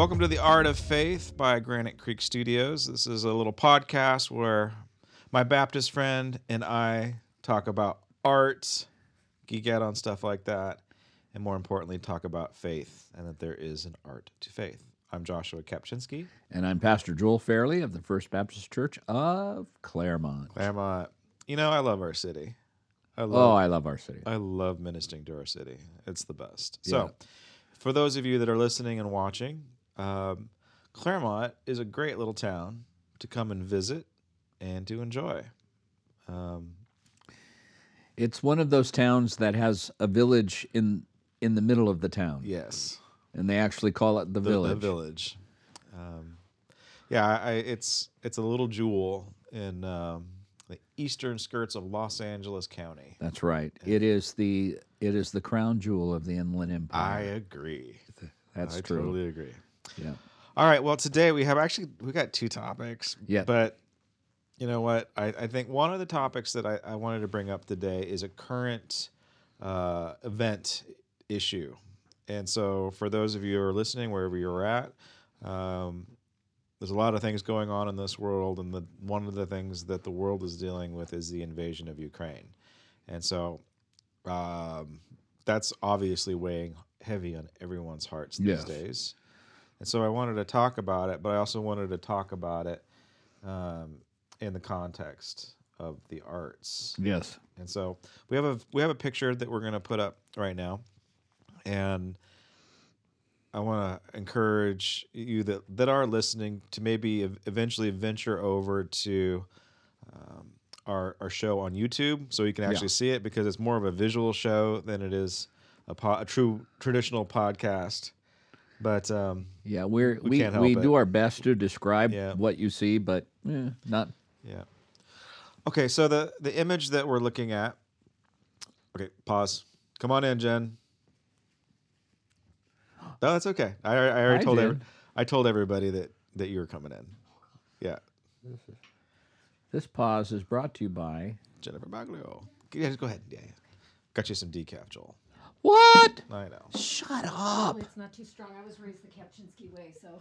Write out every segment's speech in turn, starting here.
welcome to the Art of Faith by Granite Creek Studios. This is a little podcast where my Baptist friend and I talk about art, geek out on stuff like that, and more importantly, talk about faith and that there is an art to faith. I'm Joshua Kapchinsky. And I'm Pastor Joel Fairley of the First Baptist Church of Claremont. Claremont. You know, I love our city. I Oh, love, I love our city. I love ministering to our city. It's the best. Yeah. So, for those of you that are listening and watching, um, Claremont is a great little town to come and visit and to enjoy. Um, It's one of those towns that has a village in in the middle of the town, yes, and they actually call it the, the village. The village. Um, yeah, I, it's it's a little jewel in um, the eastern skirts of Los Angeles County. That's right. It is the it is the crown jewel of the Inland Empire. I agree. That's I true. I totally agree. Yeah. All right. Well, today we have actually we got two topics. Yeah. But you know what? I, I think one of the topics that I, I wanted to bring up today is a current uh, event issue. And so, for those of you who are listening, wherever you're at, um, there's a lot of things going on in this world, and the one of the things that the world is dealing with is the invasion of Ukraine. And so, um, that's obviously weighing heavy on everyone's hearts these Yes. days. And so I wanted to talk about it, but I also wanted to talk about it um, in the context of the arts. Yes. And so we have a we have a picture that we're going to put up right now, and I want to encourage you that that are listening to maybe eventually venture over to um, our our show on YouTube so you can actually see it because it's more of a visual show than it is a, po- a true traditional podcast. But um, Yeah, we're We we can't we, do our best to describe Yeah. what you see, but eh, not Yeah. Okay, so the the image that we're looking at. Okay, pause. Come on in, Jen. No, that's okay. I, I already I told every. I told everybody that that you were coming in. Yeah, This pause is brought to you by Jennifer Baglio. Yeah, just go ahead. Yeah, yeah. Got you some decaf, Joel. What? I know. Shut oh, up. Oh, it's not too strong. I was raised the Kapchinsky way, so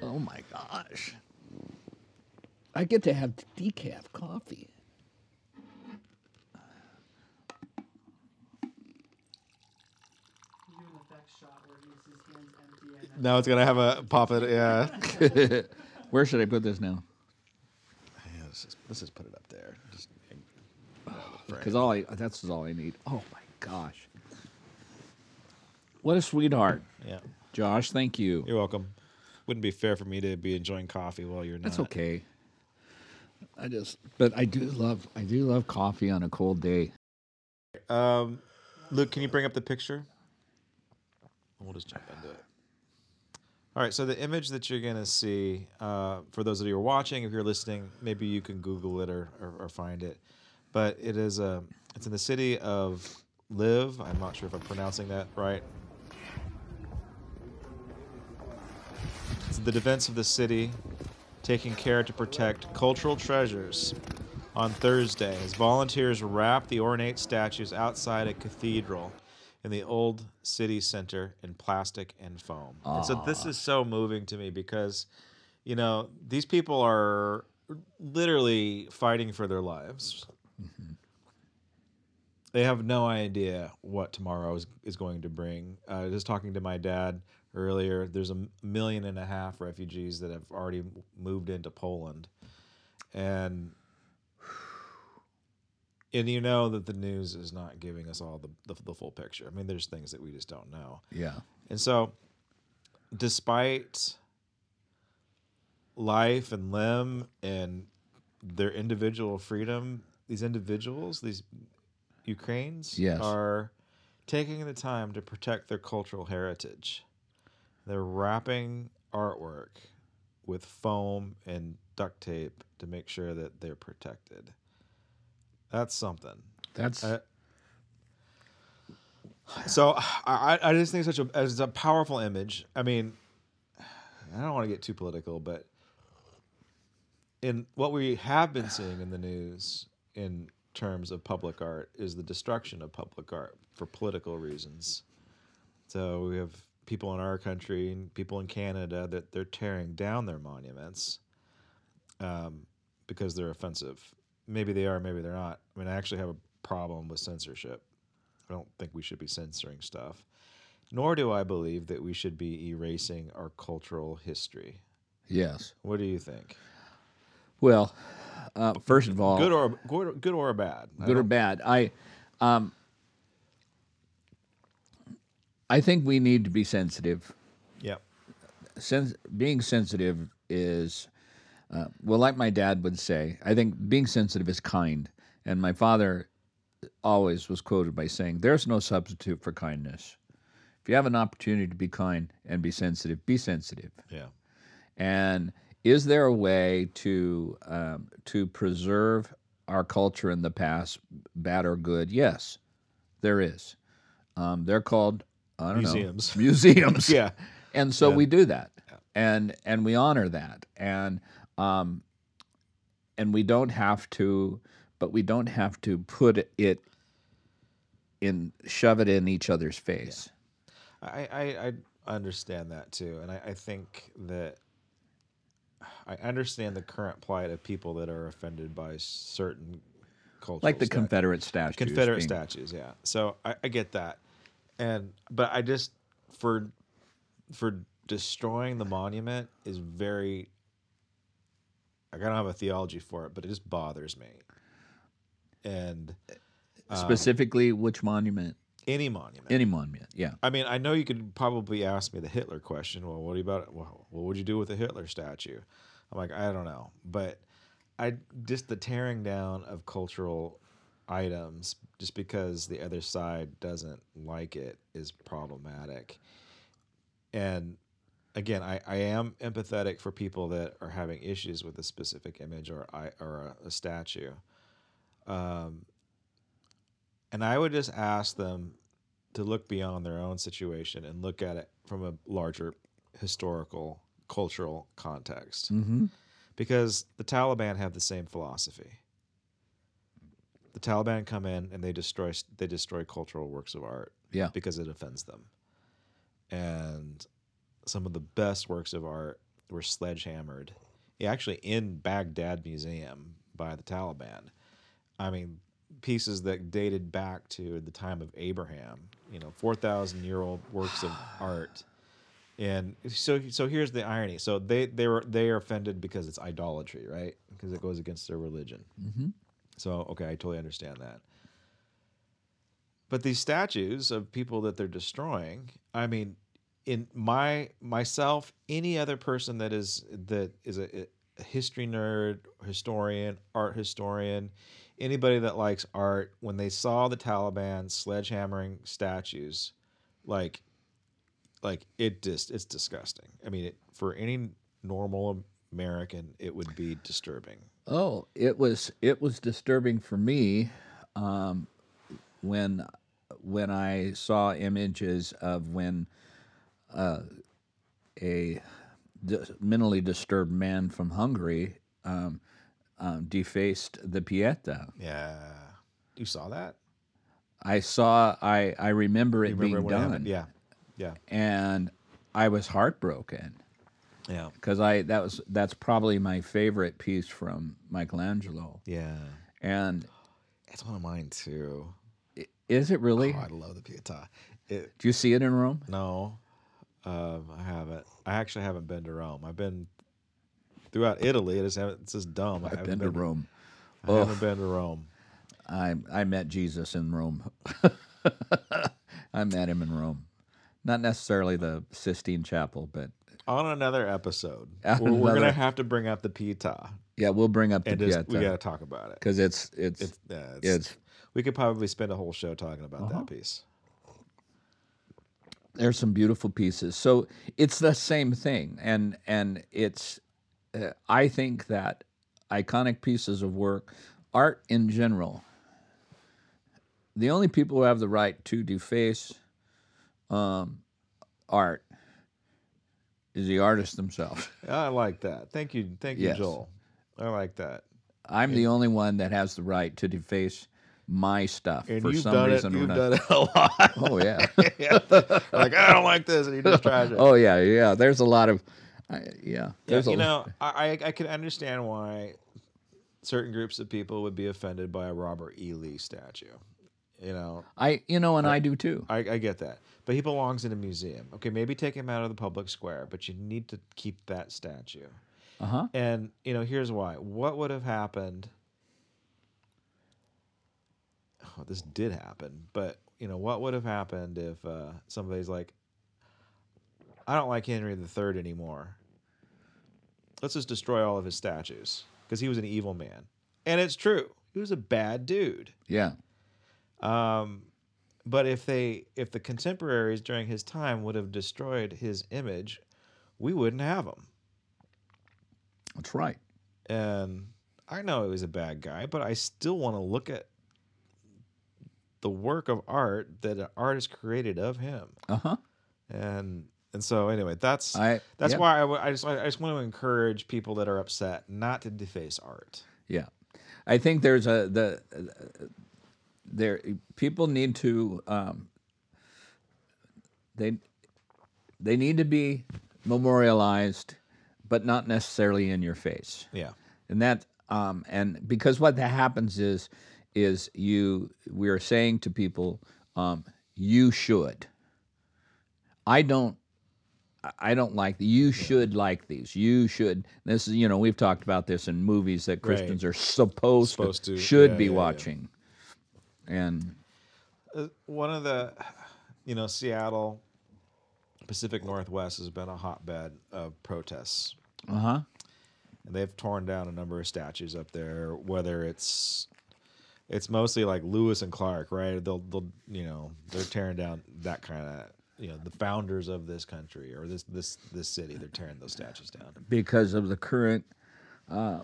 Oh my gosh. I get to have decaf coffee. Now it's gonna have a pop it. Yeah. Where should I put this now? yeah let's, just, let's just put it up there. Just, Because all I that's all I need. Oh my gosh. What a sweetheart. yeah. Josh, thank you. You're welcome. Wouldn't be fair for me to be enjoying coffee while you're not. That's okay. I just but I do love I do love coffee on a cold day. Um, Luke, can you bring up the picture? We'll just jump into it. All right, so the image that you're going to see, uh, for those of you who are watching, if you're listening, maybe you can Google it or, or, or find it. But it is a, it's in the city of Liv. I'm not sure if I'm pronouncing that right. It's the defense of the city, taking care to protect cultural treasures on Thursday as volunteers wrap the ornate statues outside a cathedral in the old city center in plastic and foam. And so this ah. is so moving to me because, you know, these people are literally fighting for their lives. They have no idea what tomorrow is, is going to bring. Uh, just talking to my dad earlier, there's a million and a half refugees that have already moved into Poland. And and you know that the news is not giving us all the, the, the full picture. I mean, there's things that we just don't know. Yeah. And so, despite life and limb and their individual freedom, these individuals, these Ukrainians, Yes. are taking the time to protect their cultural heritage. They're wrapping artwork with foam and duct tape to make sure that they're protected. That's something. That's Uh, so I, I just think it's such a it's a powerful image. I mean, I don't want to get too political, but in what we have been seeing in the news in terms of public art is the destruction of public art for political reasons. So we have people in our country and people in Canada that they're tearing down their monuments um, because they're offensive. Maybe they are, maybe they're not. I mean, I actually have a problem with censorship. I don't think we should be censoring stuff. Nor do I believe that we should be erasing our cultural history. Yes. What do you think? Well, uh, first of all, Good or good, good or bad? Good or bad. I, um, I think we need to be sensitive. Yep. Sens- being sensitive is, uh, well, like my dad would say, I think being sensitive is kind. And my father always was quoted by saying, "There's no substitute for kindness. If you have an opportunity to be kind and be sensitive, be sensitive." Yeah. And is there a way to um, to preserve our culture in the past, bad or good? Yes, there is. Um, they're called I don't Museums. know museums. Yeah. and so we do that, and and we honor that, and um, and we don't have to, but we don't have to put it in shove it in each other's face. I, I, I understand that too, and I, I think that I understand the current plight of people that are offended by certain cultures, Like the stat- Confederate statues. Confederate being- statues. Yeah, so I, I get that, and but I just for for destroying the monument is very. I don't have a theology for it, but it just bothers me. And um, Specifically, which monument? Any monument, Any monument, yeah. I mean, I know you could probably ask me the Hitler question. Well, what about well, what would you do with a Hitler statue? I'm like, I don't know, but I just the tearing down of cultural items just because the other side doesn't like it is problematic. And again, I, I am empathetic for people that are having issues with a specific image or I or a, a statue. Um, and I would just ask them to look beyond their own situation and look at it from a larger historical, cultural context. Mm-hmm. Because the Taliban have the same philosophy. The Taliban come in and they destroy they destroy cultural works of art Yeah. because it offends them. And some of the best works of art were sledgehammered, actually in Baghdad Museum by the Taliban. I mean, pieces that dated back to the time of Abraham, you know, 4,000 year old works of art. And so, so here's the irony. So they they were they are offended because it's idolatry, right? Because it goes against their religion. Mm-hmm. So okay, I totally understand that. But these statues of people that they're destroying, I mean, in my myself, any other person that is that is a, a history nerd, historian, art historian, anybody that likes art, when they saw the Taliban sledgehammering statues, like, like it just it's disgusting. I mean, it, for any normal American, it would be disturbing. Oh, it was it was disturbing for me um, when when I saw images of when uh, a mentally disturbed man from Hungary um, um, defaced the Pieta. Yeah, you saw that. I saw. I I remember it remember being it done? Yeah, yeah, and I was heartbroken. yeah, because I that was that's probably my favorite piece from Michelangelo. yeah. And It's one of mine too. is it really? Oh, I love the Pietà. It, Do you see it in Rome? no, um, I haven't. I actually haven't been to Rome. I've been throughout Italy. I just haven't. It's just dumb. I I've haven't been to Rome. I haven't been to Rome. I I met Jesus in Rome. I met him in Rome. Not necessarily the Sistine Chapel, but On another episode, On we're, another- gonna have to bring up the Pietà yeah, we'll bring up the just we gotta talk about it. because it's it's, It's, yeah, it's, it's we could probably spend a whole show talking about Uh-huh. that piece. there's some beautiful pieces. So it's the same thing, and and it's I think that iconic pieces of work, art in general. The only people who have the right to deface um, art is the artist themselves. I like that. Thank you, thank you, Yes. Joel. I like that. I'm the only one that has the right to deface my stuff And for you've some done reason or You've another. done it a lot. Oh yeah. like I don't like this, and you just trash it. oh yeah, yeah. There's a lot of, I, yeah. Yeah, you a, know, I I I can understand why certain groups of people would be offended by a Robert E. Lee statue. You know, I you know, and I do too. I, I get that, but he belongs in a museum. Okay, maybe take him out of the public square, but you need to keep that statue. Uh huh. And you know, here's why. What would have happened? Oh, this did happen, but you know, what would have happened if uh, somebody's like, "I don't like Henry III anymore. Let's just destroy all of his statues because he was an evil man." And it's true. He was a bad dude. Yeah. Um, but if they, if the contemporaries during his time would have destroyed his image, we wouldn't have him. That's right. and I know he was a bad guy, but I still want to look at the work of art that an artist created of him, Uh huh. and and so anyway, that's I that's why I, w- I just I just want to encourage people that are upset not to deface art. Yeah, I think there's a the there people need to um, they they need to be memorialized, but not necessarily in your face. Yeah, and that um, and because what that happens is is you we are saying to people um, you should i don't I- don't like you should like these you should this is you know we've talked about this in movies that christians are supposed, Supposed to, to, should yeah, be yeah, yeah. watching and uh, one of the you know Seattle, Pacific Northwest has been a hotbed of protests. uh-huh and they've torn down a number of statues up there. Whether it's it's mostly like Lewis and Clark, right? They'll they'll you know they're tearing down that kind of you know the founders of this country or this this this city. They're tearing those statues down. because of the current uh,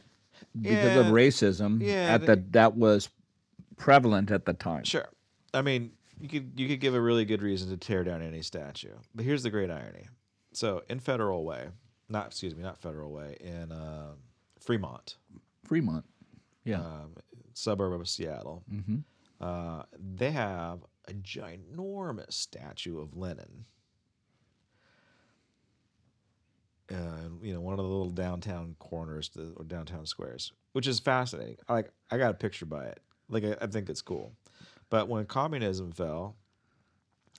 because of racism Yeah, at the that was prevalent at the time Sure, I mean you could you could give a really good reason to tear down any statue, but here's the great irony. So in Federal Way, not excuse me, not Federal Way, in uh, Fremont, fremont yeah um, suburb of Seattle. mm-hmm. Uh, they have a ginormous statue of Lenin. Uh, you know, one of the little downtown corners the, or downtown squares, which is fascinating. Like, I got a picture by it. Like, I, I think it's cool. But when communism fell,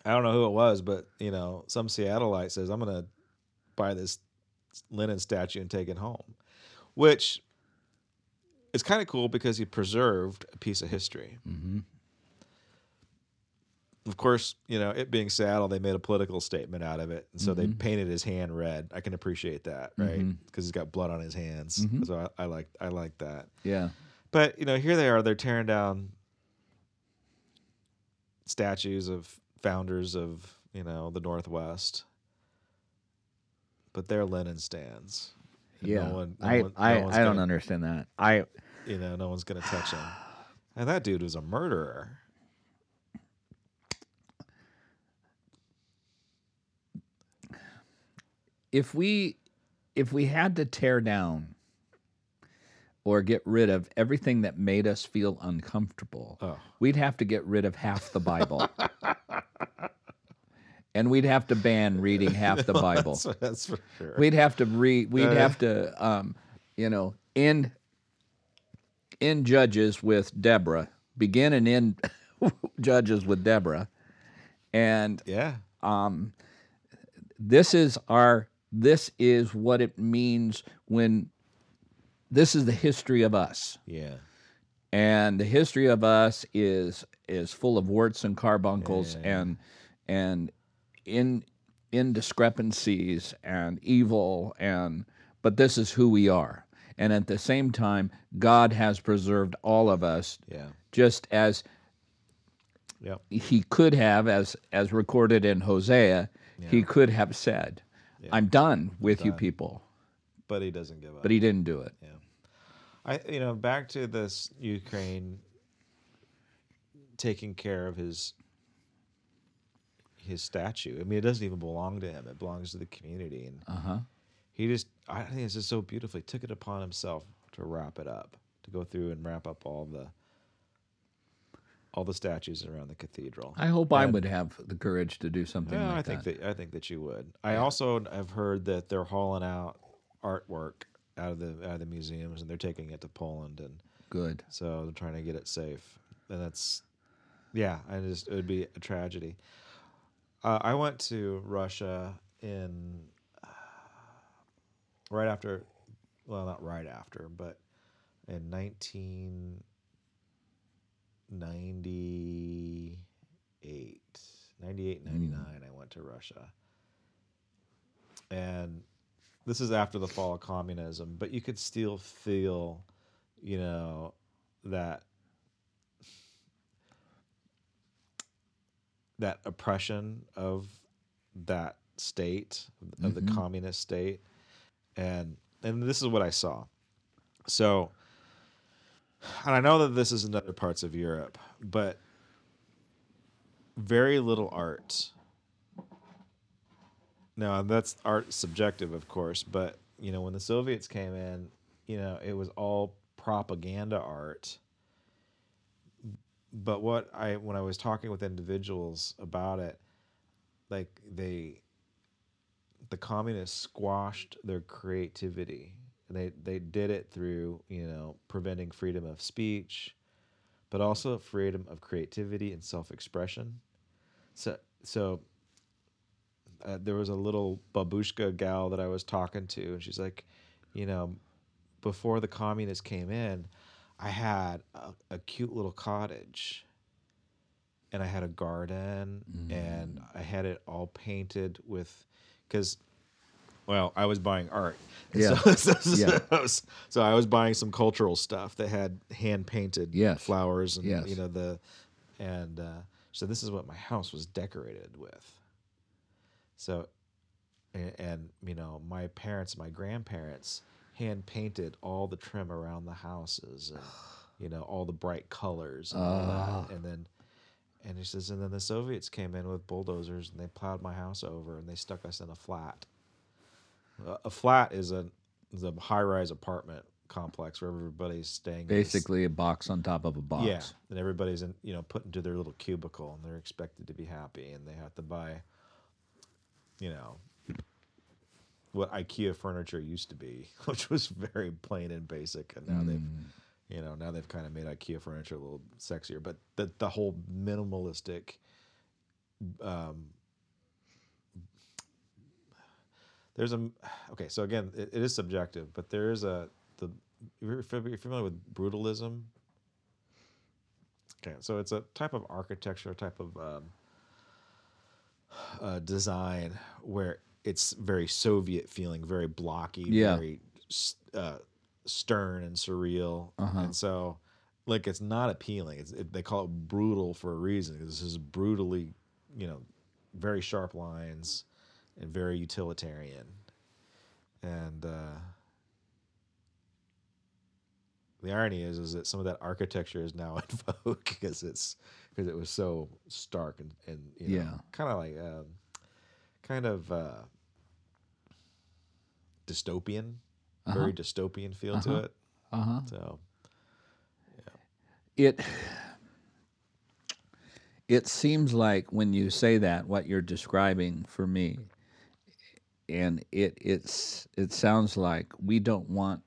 I don't know who it was, but you know, some Seattleite says, "I'm gonna buy this Lenin statue and take it home," which is kind of cool because he preserved a piece of history Mm-hmm. Of course, you know, it being Seattle, they made a political statement out of it, and so they Mhm. painted his hand red. I can appreciate that, right? Because he's got blood on his hands. Mhm. So I, I like I like that. yeah But you know, here they are. They're tearing down statues of founders of you know the Northwest, but they're Lenin stands. And Yeah, no one, no I one- no I, I don't understand that. I You know, no one's gonna touch him. And that dude was a murderer. If we if we had to tear down or get rid of everything that made us feel uncomfortable, Oh, we'd have to get rid of half the Bible. and we'd have to ban reading half the Bible. that's, that's for sure. We'd have to read. We'd Uh, have to, um, you know, end end Judges with Deborah. Begin and end Judges with Deborah, and yeah. um, this is our. This is what it means when. This is the history of us, Yeah. and the history of us is is full of warts and carbuncles Yeah. and and in in discrepancies and evil and but this is who we are and at the same time god has preserved all of us Yeah. just as Yep. he could have as as recorded in hosea he could have said Yeah. i'm done with you done. people But he doesn't give up. but he didn't do it Yeah. I you know back to this Ukraine taking care of his his statue. I mean, it doesn't even belong to him; it belongs to the community, and uh-huh he just I think it's just so beautiful. He took it upon himself to wrap it up, to go through and wrap up all the all the statues around the cathedral. I hope I would have the courage to do something Yeah, like I think that. that. I think that you would. I also have heard that they're hauling out artwork out of the out of the museums and they're taking it to Poland, and Good. so they're trying to get it safe. And that's, yeah, I just it would be a tragedy. Uh, I went to Russia in uh, right after, well, not right after, but in 1998, 98, 98 hmm. 99, I went to Russia. And this is after the fall of communism, but you could still feel, you know, that that oppression of that state of the mm-hmm. communist state. And and this is what i saw. So and i know that this is in other parts of europe but very little art now that's art subjective of course but you know when the soviets came in you know it was all propaganda art but what I when I was talking with individuals about it, like they the communists squashed their creativity. And they they did it through, you know, preventing freedom of speech, but also freedom of creativity and self-expression. So so uh, there was a little babushka gal that I was talking to, and she's like, you know, before the communists came in, I had a, a cute little cottage and I had a garden and I had it all painted with because well, I was buying art. Yeah. So, so, Yeah. I was, so I was buying some cultural stuff that had hand painted Yes. flowers and Yes. you know the and uh, so this is what my house was decorated with. So and, and you know my parents my grandparents hand painted all the trim around the houses and you know all the bright colors and all that and then and he says and then the soviets came in with bulldozers and they plowed my house over and they stuck us in a flat a, flat is a is a high-rise apartment complex where everybody's staying Basically, a box on top of a box. yeah, and everybody's in, you know, put into their little cubicle, and they're expected to be happy, and they have to buy, you know, what IKEA furniture used to be, which was very plain and basic, and now they've, you know, now they've kind of made IKEA furniture a little sexier, but the the whole minimalistic, um, there's a okay, so again, it, it is subjective, but there is a the you're you're familiar with brutalism. Okay, so it's a type of architecture, type of um, uh, design where it's very Soviet feeling, very blocky, Yeah. very uh, stern and surreal, Uh-huh. and so like it's not appealing. It's, it, they call it brutal for a reason. This is brutally, you know, very sharp lines and very utilitarian, and. Uh, the irony is is that some of that architecture is now in vogue because it's because it was so stark and and you know, Yeah. kind of like um, kind of uh, dystopian, very dystopian feel to it. Uh huh. So It it seems like when you say that, what you're describing for me, and it it's it sounds like we don't want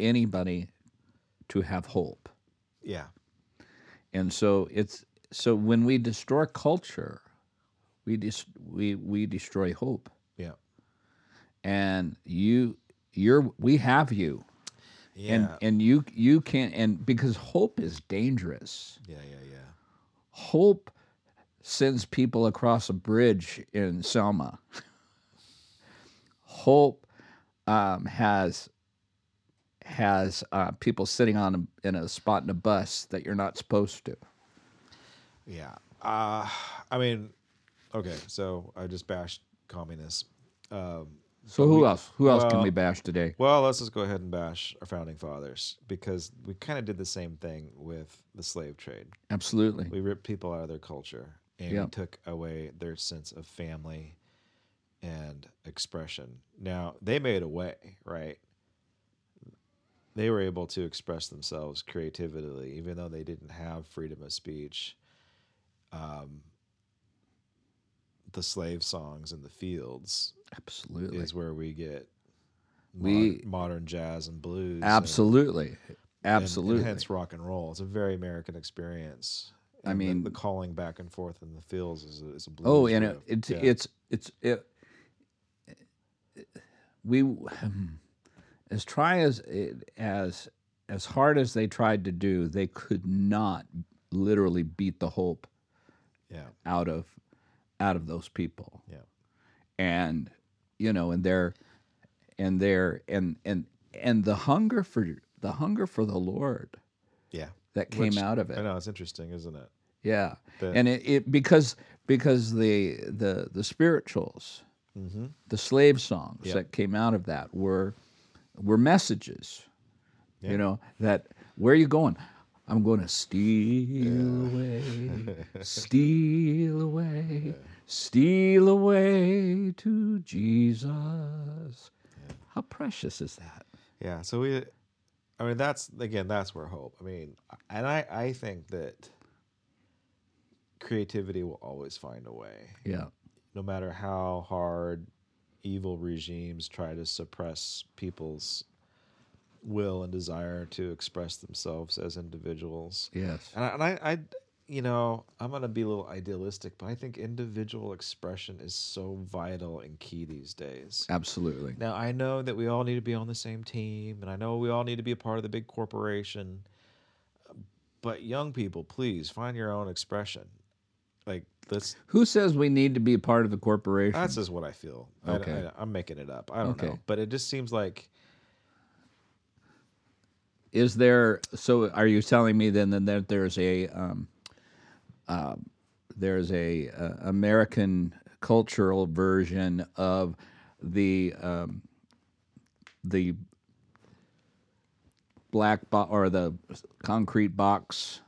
anybody to have hope. yeah, And so it's so when we destroy culture, we dis, we we destroy hope. yeah, And you you're we have you. yeah, And and you you can't and because hope is dangerous. yeah, yeah, yeah. Hope sends people across a bridge in Selma. Hope um, has has uh, people sitting on a, in a spot in a bus that you're not supposed to. Yeah. Uh, I mean, okay, so I just bashed communists. Um, So who we- else? Who else can we bash today? well, let's just go ahead and bash our founding fathers because we kind of did the same thing with the slave trade. Absolutely. We ripped people out of their culture and we took away their sense of family and expression. Now, they made a way, right? They were able to express themselves creatively, even though they didn't have freedom of speech. um, the slave songs in the fields Absolutely. is where we get We- modern jazz and blues. Absolutely. and- Absolutely. And, hence rock and roll. It's a very American experience. I And the- mean- the, calling back and forth in the fields is a, is a blues. Oh, and it, it's Yeah. it's it's it, we as try as as as hard as they tried to do, they could not literally beat the hope yeah, out of out of those people. yeah, and you know and their and their and and and the hunger for the hunger for the lord yeah. that came Which- out of it. I know it's interesting, isn't it? yeah The- and it, it because because the the the spirituals Mm-hmm. the slave songs Yep. that came out of that were were messages Yeah. you know that where are you going i'm going to steal away steal away steal away to jesus how precious is that Yeah. So we, I mean, that's again, that's where hope. I mean, and I, I think that creativity will always find a way, yeah no matter how hard evil regimes try to suppress people's will and desire to express themselves as individuals. yes And I, and I, I, you know, I'm gonna be a little idealistic, but I think individual expression is so vital and key these days. absolutely Now I know that we all need to be on the same team, and I know we all need to be a part of the big corporation. But young people, please find your own expression. Let's. who says we need to be a part of the corporation That's just what I feel. Okay. I, am making it up. I don't Okay. know, but it just seems like is there so are you telling me then that there's a um, uh, there's a uh, american cultural version of the um, the black bo- or the concrete box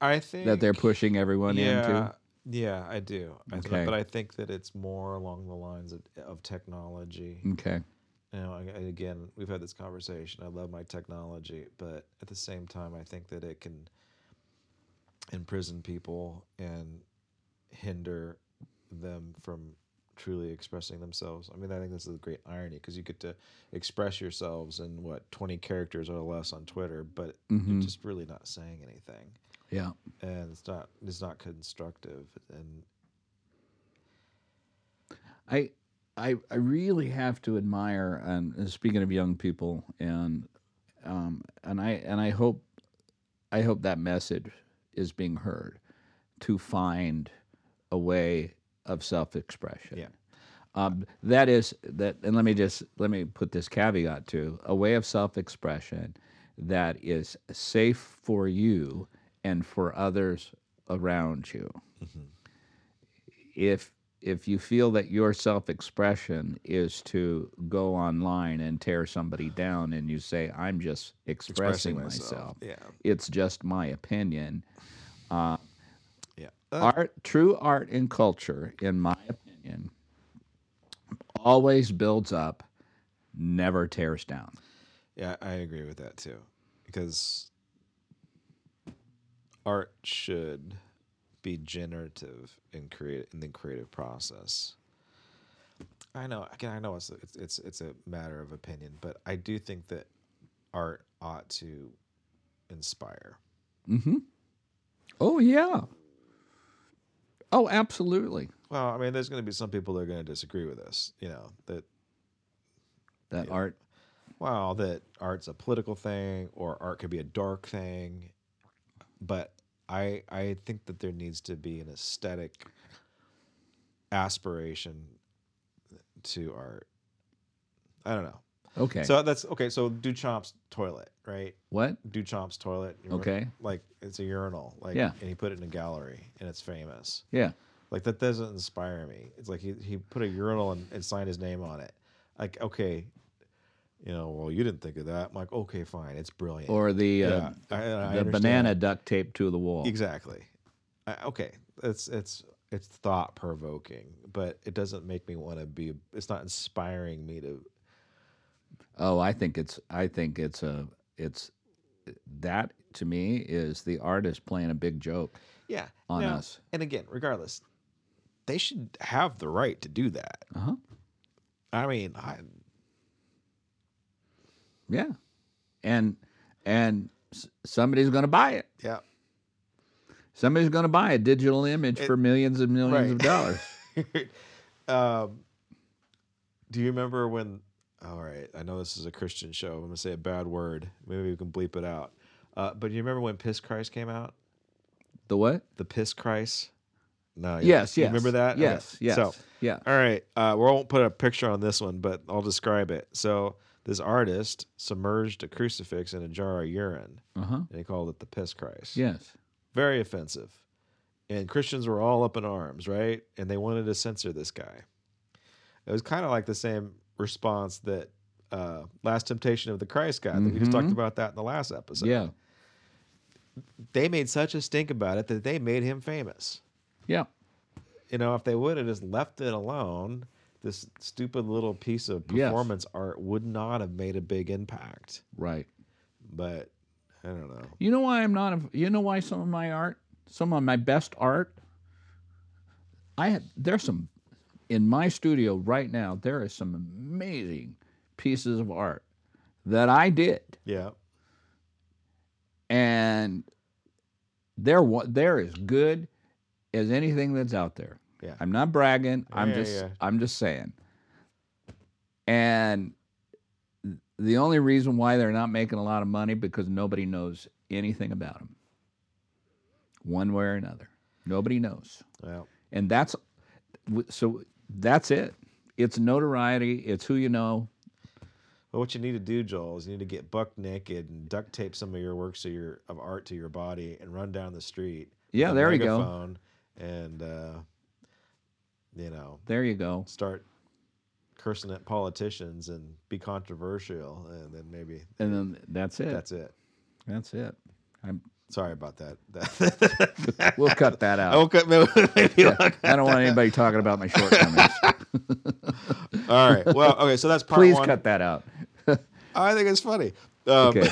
I think that they're pushing everyone yeah, into Yeah, I do. I th- Okay. but I think that it's more along the lines of, of technology. okay You know, again, we've had this conversation. I love my technology, but at the same time, I think that it can imprison people and hinder them from truly expressing themselves. I mean, I think this is a great irony because you get to express yourselves in what 20 characters or less on Twitter, but Mhm. you're just really not saying anything. Yeah And it's not it's not constructive and I, I, I really have to admire, and speaking of young people, and um, and I and I hope, I hope that message is being heard, to find a way of self-expression. Yeah. Um, that is that, and let me just let me put this caveat to a way of self-expression that is safe for you and for others around you if if you feel that your self-expression is to go online and tear somebody down and you say i'm just expressing, myself, Yeah. it's just my opinion Yeah. Uh, art true art and culture in my opinion always builds up never tears down Yeah, I agree with that too. Because art should be generative in create in the creative process. I know again I know it's it's it's it's a matter of opinion, but I do think that art ought to inspire. mm-hmm oh yeah oh absolutely Well, I mean there's going to be some people that are going to disagree with this. you know, that that art well, that art's a political thing or art could be a dark thing, but I I think that there needs to be an aesthetic aspiration to art. I don't know. okay So that's okay. So Duchamp's toilet, right? what Duchamp's toilet. Okay. Like it's a urinal, like Yeah. and he put it in a gallery, and it's famous. yeah Like that doesn't inspire me. It's like he, he put a urinal and, and signed his name on it. Like okay, you know, well you didn't think of that. I'm like okay, fine, it's brilliant. or the uh, I- I the understand. banana duct taped to the wall. exactly. I, okay, it's it's it's thought provoking, but it doesn't make me want to be. It's not inspiring me to. Oh, I think it's I think it's a it's that to me is the artist playing a big joke Yeah. on Now, us. And again, regardless, they should have the right to do that. Uh-huh. I mean, I, Yeah. And and somebody's going to buy it. yeah. Somebody's going to buy a digital image for millions and millions right. of dollars. um, do you remember when? All right, I know this is a Christian show. I'm gonna say a bad word. Maybe we can bleep it out. Uh, but you remember when Piss Christ came out? The what? The Piss Christ. No. you- Yes, you yes. Remember that? Okay. Yes, yes. So, yeah. all right, uh, we won't put a picture on this one, but I'll describe it. So this artist submerged a crucifix in a jar of urine, Uh-huh. and he called it the Piss Christ. Yes. very offensive. And Christians were all up in arms, right? And they wanted to censor this guy. It was kind of like the same response that uh, Last Temptation of the Christ got. that We just talked Mhm. about that in the last episode. yeah. They made such a stink about it that they made him famous. Yeah. You know, if they would have just left it alone, this stupid little piece of Yes. performance art would not have made a big impact. Right. But I don't know. You know why I'm not a, you know why some of my art, some of my best art I have there's some in my studio right now there is some amazing pieces of art that I did Yeah. and they're they're as good as anything that's out there. Yeah. I'm not bragging. I'm Yeah, just yeah. I'm just saying. And the only reason why they're not making a lot of money because nobody knows anything about them. One way or another. Nobody knows. Well, And that's so that's it. It's notoriety, it's who you know. But what you need to do, Joel, is you need to get buck naked and duct tape some of your works of your of art to your body and run down the street. Yeah, there you go. And uh, you know, There you go. start cursing at politicians and be controversial, and then maybe And then that's it. that's it. That's it. I'm, Sorry about that. We'll cut that out. I will cut- maybe, maybe Yeah, I'll- I don't want anybody talking about my shortcomings. All right. Well, okay. So that's part Please one. cut that out. I think it's funny. Um, Okay.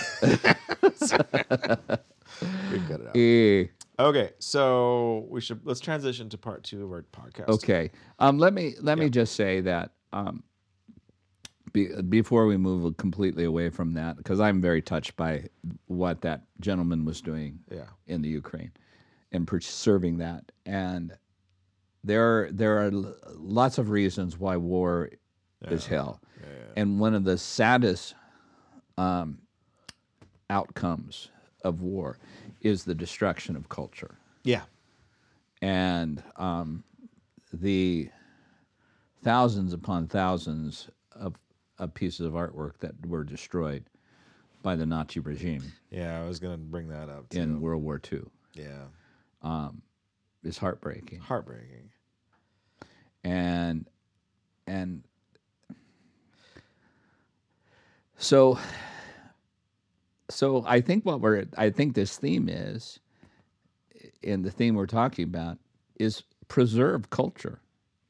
we cut it out. Eh, Okay, so we should let's transition to part two of our podcast. okay. Um, let me let me just say that um, be, before we move completely away from that, because I'm very touched by what that gentleman was doing Yeah. in the Ukraine and preserving that. And there there are lots of reasons why war is hell. And one of the saddest um, outcomes of war is the destruction of culture. Yeah. And um, the thousands upon thousands of, of pieces of artwork that were destroyed by the Nazi regime Yeah. I was gonna bring that up too. in World War II yeah. is heartbreaking. Heartbreaking. and and so so i think what we're i think this theme is and the theme we're talking about is preserve culture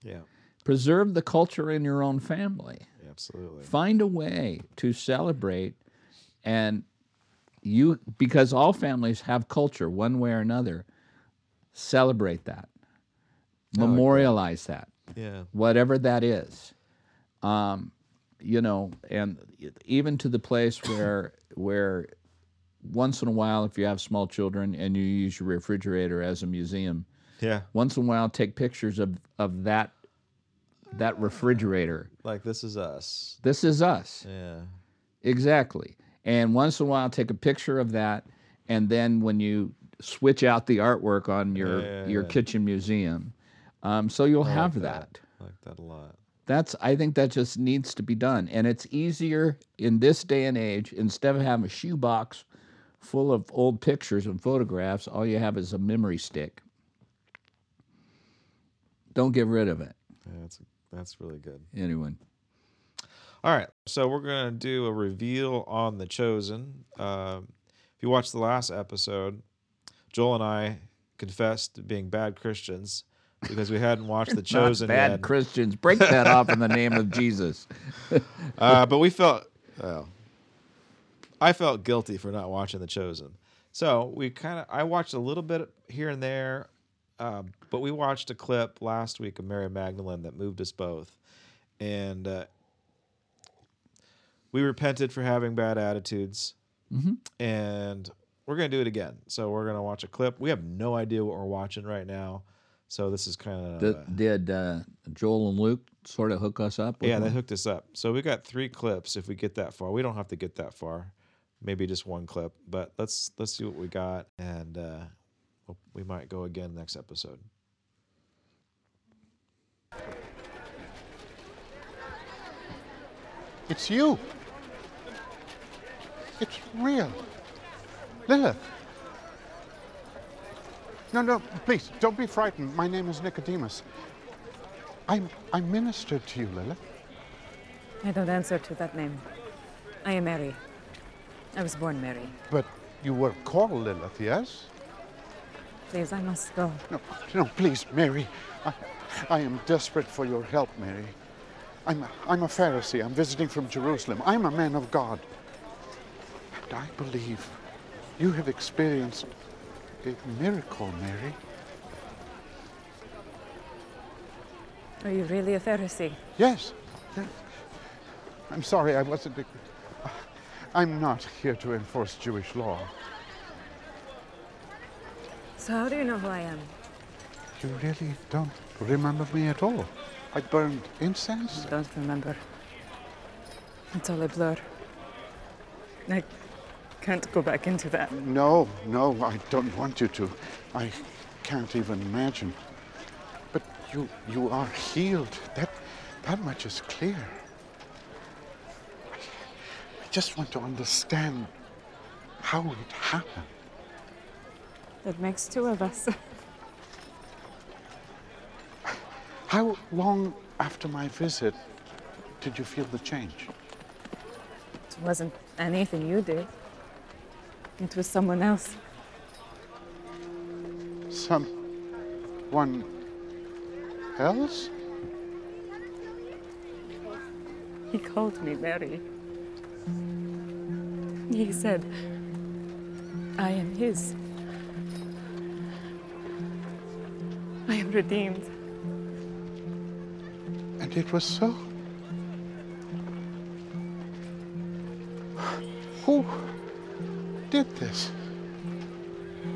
Yeah. preserve the culture in your own family Absolutely. find a way to celebrate and you because all families have culture one way or another celebrate that memorialize that Yeah. whatever that is. Um, you know, and even to the place where where once in a while, if you have small children and you use your refrigerator as a museum, Yeah. once in a while take pictures of of that that refrigerator. Like this is us. This is us. Yeah. Exactly. And once in a while take a picture of that and then when you switch out the artwork on your Yeah, your yeah. kitchen museum, um, so you'll I like have that. I like that a lot. That's I think that just needs to be done. And it's easier in this day and age, instead of having a shoebox full of old pictures and photographs, all you have is a memory stick. Don't get rid of it. Yeah, that's that's really good. Anyone. All right, so we're gonna do a reveal on the chosen. Um, if you watched the last episode, Joel and I confessed to being bad Christians because we hadn't watched the chosen bad yet. Christians. Break that off in the name of Jesus. uh, but we felt well. I felt guilty for not watching The Chosen. So we kind of, I watched a little bit here and there, um, but we watched a clip last week of Mary Magdalene that moved us both. And uh, we repented for having bad attitudes. And we're going to do it again. So we're going to watch a clip. We have no idea what we're watching right now. So this is kind of. Did, did uh, Joel and Luke sort of hook us up? with Yeah, they hooked us up. So we got three clips. If we get that far, we don't have to get that far. Maybe just one clip, but let's let's see what we got, and uh, we'll- we might go again next episode. It's you. It's real. Lilith. No, no, please, don't be frightened. My name is Nicodemus. I'm, I ministered to you, Lilith. I don't answer to that name. I am Mary. I was born Mary. But you were called Lilith, yes? Please, I must go. No, no, please, Mary. I, I am desperate for your help, Mary. I'm I'm a Pharisee. I'm visiting from Jerusalem. I'm a man of God. And I believe you have experienced a miracle, Mary. Are you really a Pharisee? Yes. I'm sorry, I wasn't. I'm not here to enforce Jewish law. So how do you know who I am? You really don't remember me at all. I burned incense. I don't remember. It's all a blur. I can't go back into that. No, no, I don't want you to. I can't even imagine. But you, you are healed. That, that much is clear. I just want to understand how it happened. That makes two of us. How long after my visit did you feel the change? It wasn't anything you did. It was someone else. Someone else? He called me Mary. He said, I am his. I am redeemed. And it was so? Did this?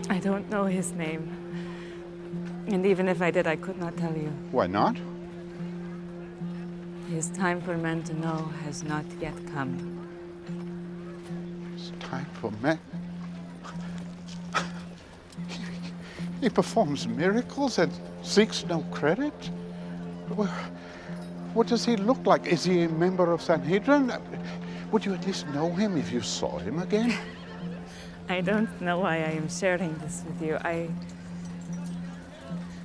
I don't know his name. And even if I did, I could not tell you. Why not? His time for men to know has not yet come. It's time for men. He, he performs miracles and seeks no credit? Well, what does he look like? Is he a member of Sanhedrin? Would you at least know him if you saw him again? I don't know why I am sharing this with you. I.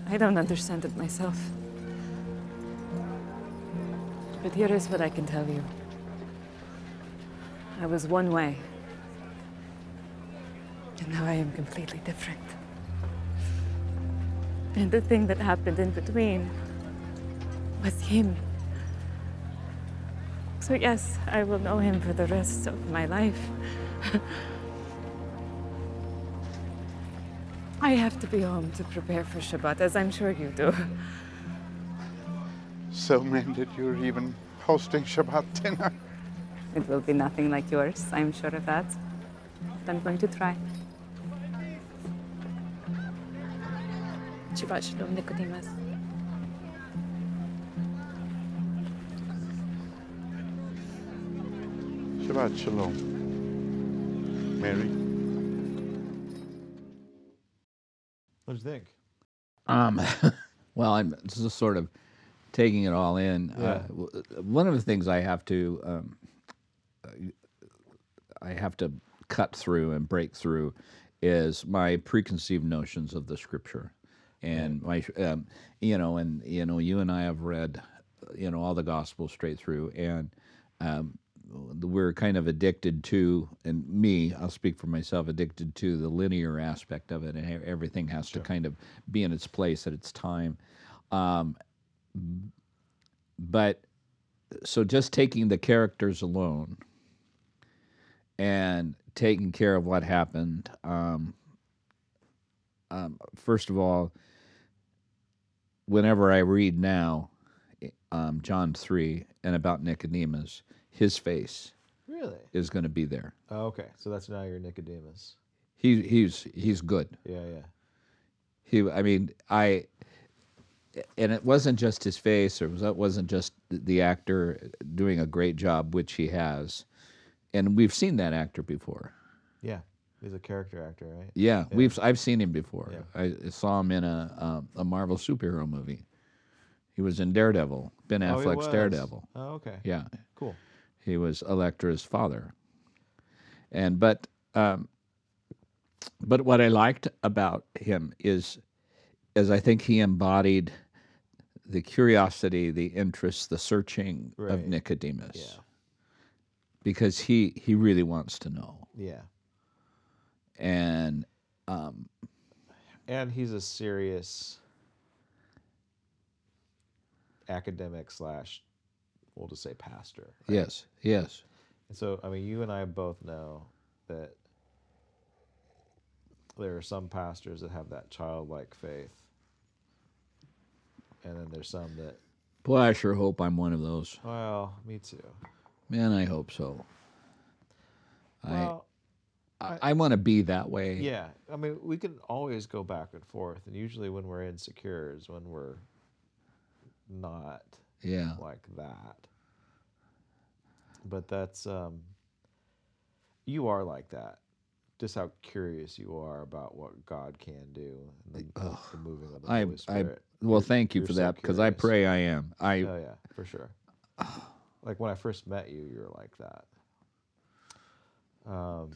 I don't understand it myself. But here is what I can tell you I was one way, and now I am completely different. And the thing that happened in between was him. So, yes, I will know him for the rest of my life. I have to be home to prepare for Shabbat, as I'm sure you do. So men that you're even hosting Shabbat dinner. It will be nothing like yours, I'm sure of that. But I'm going to try. Shabbat Shalom, Nicodemus. Shabbat Shalom. Mary. What do you think? Um, well, I'm just sort of taking it all in. Yeah. Uh, one of the things I have to um, I have to cut through and break through is my preconceived notions of the scripture, and my um, you know, and you know, you and I have read you know all the gospels straight through, and um, we're kind of addicted to, and me, I'll speak for myself, addicted to the linear aspect of it, and everything has to kind of be in its place at its time. Um, but so just taking the characters alone, and taking care of what happened. Um, um, first of all, whenever I read now, um, John three and about Nicodemus, his face Really? is going to be there. Oh, okay. So that's now your Nicodemus. He he's he's good. Yeah, yeah. He, I mean, I, and it wasn't just his face, or it, was, it wasn't just the actor doing a great job, which he has, and we've seen that actor before. Yeah. He's a character actor, right? Yeah, we've I've seen him before. Yeah. I saw him in a um, a Marvel superhero movie. He was in Daredevil, Ben Oh, Affleck's was. Daredevil. Oh, okay. Yeah, Cool. He was Elektra's father. And but um, but what I liked about him is is I think he embodied the curiosity, the interest, the searching Right. of Nicodemus. Yeah. Because he he really wants to know. Yeah. And um, And he's a serious academic slash, we'll just say pastor. right? yes, yes. And so, I mean, you and I both know that there are some pastors that have that childlike faith, and then there's some that, Boy, I sure hope I'm one of those. well, me too. Man, I hope so. Well, I, I want to be that way. yeah. I mean, we can always go back and forth, and usually when we're insecure is when we're not Yeah. like that. But that's um you are like that. Just how curious you are about what God can do and the, the, the moving of the I, Holy I, Spirit. well, thank you you're for so that because I pray I am. I, Oh yeah, for sure. like when I first met you, you were like that. Um,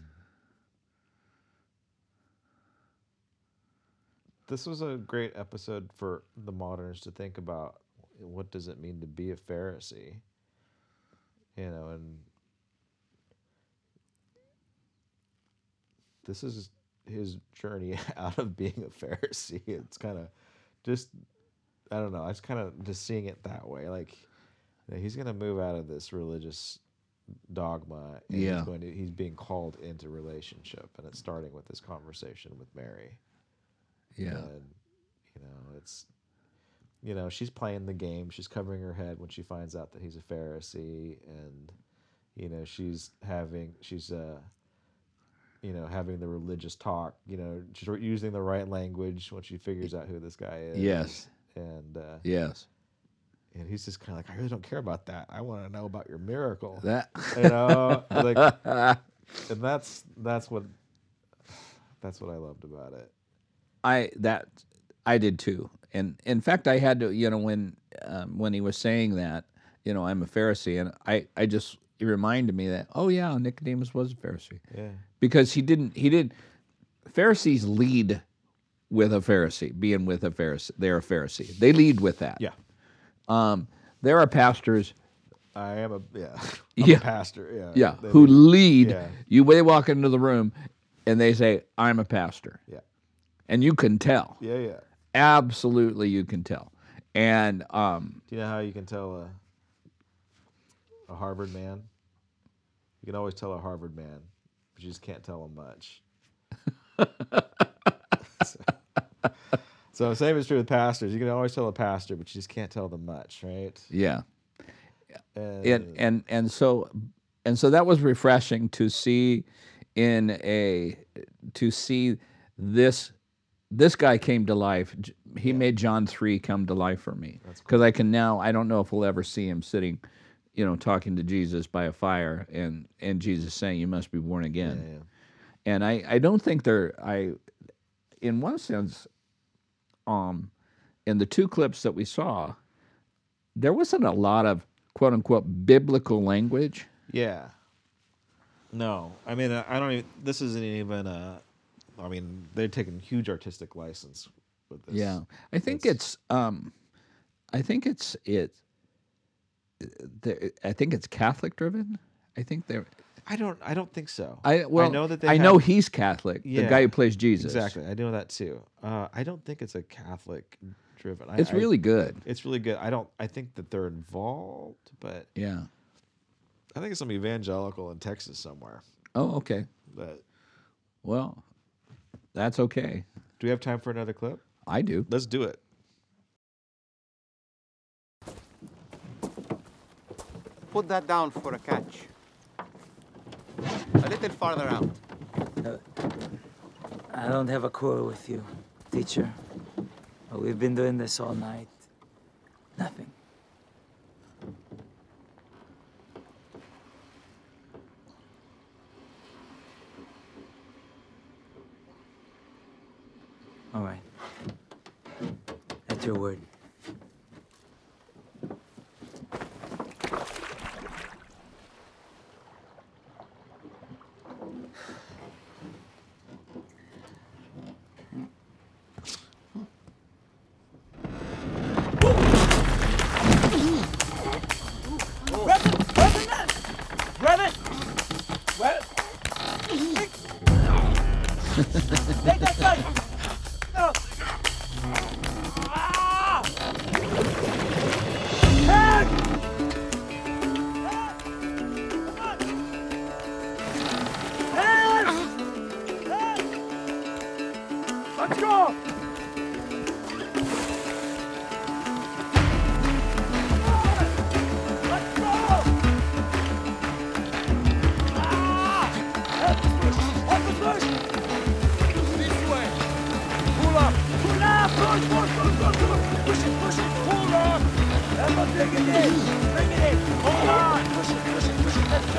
this was a great episode for the moderns to think about. What does it mean to be a Pharisee? You know, and this is his journey out of being a Pharisee. It's kind of just I don't know. I was kind of just seeing it that way. Like you know, he's going to move out of this religious dogma. And Yeah. He's going to. He's being called into relationship, and it's starting with this conversation with Mary. yeah. And you know, it's you know, she's playing the game. She's covering her head when she finds out that he's a Pharisee, and you know, she's having she's uh you know having the religious talk. You know, she's using the right language when she figures out who this guy is. Yes. And uh, Yes. and he's just kind of like, I really don't care about that. I want to know about your miracle. That. you know, like, and that's that's what that's what I loved about it. I that I did too, and in fact, I had to. You know, when um, when he was saying that, you know, I'm a Pharisee, and I I just it reminded me that oh yeah, Nicodemus was a Pharisee Yeah. because he didn't he didn't. Pharisees lead with a Pharisee, being with a Pharisee. They're a Pharisee. They lead with that. Yeah. Um, there are pastors, I am a yeah. I'm Yeah. a pastor. Yeah. yeah, They who do. lead. Yeah. You they walk into the room, and they say, "I'm a pastor," Yeah. and you can tell. Yeah. Yeah. Absolutely, you can tell. And um, Do you know how you can tell a a Harvard man? You can always tell a Harvard man, but you just can't tell him much. so, so same is true with pastors. You can always tell a pastor, but you just can't tell them much, right? yeah, And, and and and so and so that was refreshing to see in a to see this this guy came to life he made john 3 come to life for me because i can now i don't know if we'll ever see him sitting you know talking to jesus by a fire and and jesus saying you must be born again yeah, yeah. and I, I don't think they're I in one sense um in the two clips that we saw there wasn't a lot of quote unquote biblical language Yeah. No, I mean, I I don't even. This isn't even a. I mean, they're taking huge artistic license with this. yeah i think That's- it's um i think it's it i think it's catholic driven i think they're I don't. I don't think so. i well I know that they. i know he's catholic the guy who plays jesus exactly. I know that too. Uh, I don't think it's a Catholic driven. I, it's I- really good It's really good. I don't. I think that they're involved, but yeah I think it's some evangelical in Texas somewhere. Oh, okay. But Well, that's okay. do we have time for another clip? I do. Let's do it. Put that down for a catch. A little farther out. Uh, I don't have a quarrel with you, teacher. But we've been doing this all night. Nothing. All right. That's your word.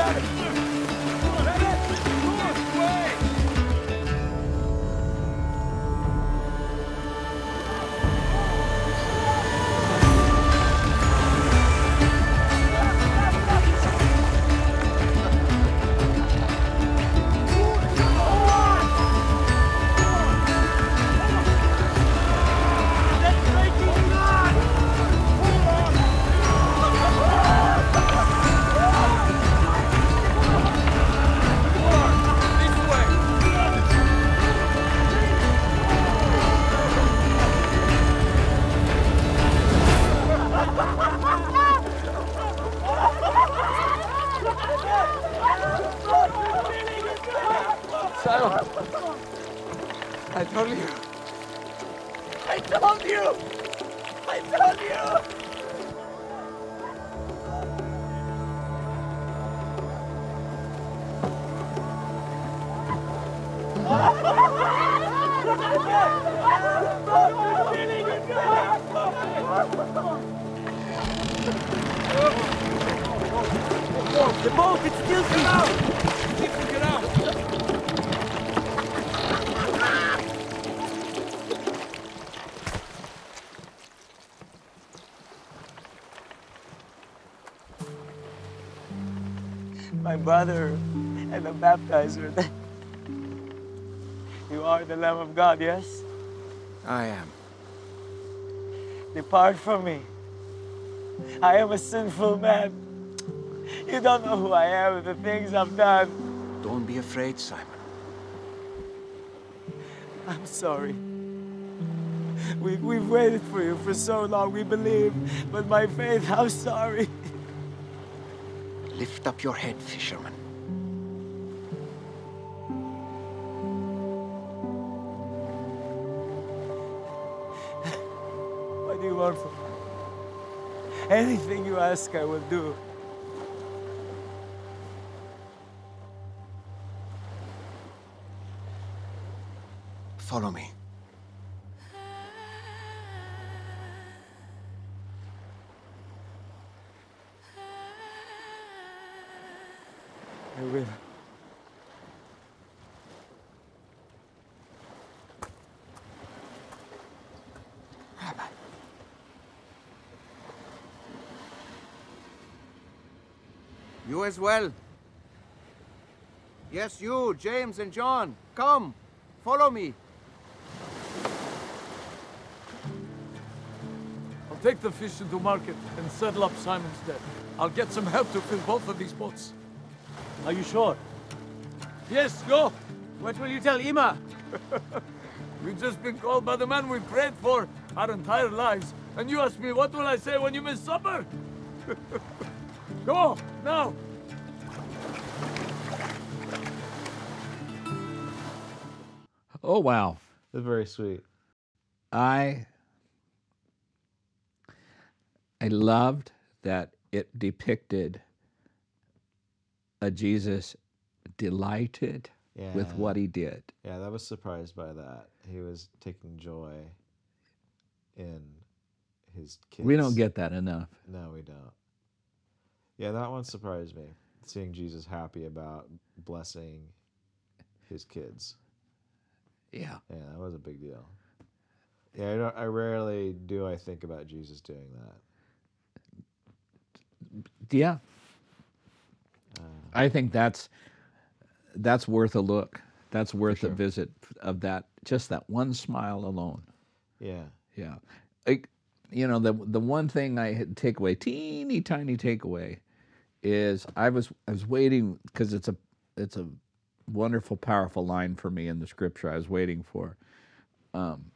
I the baptizer. You are the Lamb of God, yes? I am. Depart from me. I am a sinful man. You don't know who I am and the things I've done. Don't be afraid, Simon. I'm sorry. We, we've waited for you for so long, we believe. But my faith, I'm sorry. Lift up your head, fisherman. Anything you ask, I will do. Follow me. I will. You as well. Yes, you, James and John. Come, follow me. I'll take the fish into market and settle up Simon's debt. I'll get some help to fill both of these boats. Are you sure? Yes, go! What will you tell Ima? We've just been called by the man we prayed for our entire lives. And you ask me, what will I say when you miss supper? go, now! Oh wow. that's very sweet. I I loved that it depicted a Jesus delighted with what he did. Yeah, that was surprised by that. He was taking joy in his kids. We don't get that enough. No, we don't. Yeah, that one surprised me. Seeing Jesus happy about blessing his kids. Yeah. Yeah, that was a big deal. Yeah, I, don't, I rarely do I think about Jesus doing that. Yeah. Uh, I think that's that's worth a look. That's worth a visit of that just that one smile alone. Yeah, Yeah. Like, you know, the the one thing I had take away, teeny tiny takeaway, is I was I was waiting because it's a it's a wonderful, powerful line for me in the scripture. I was waiting for, um,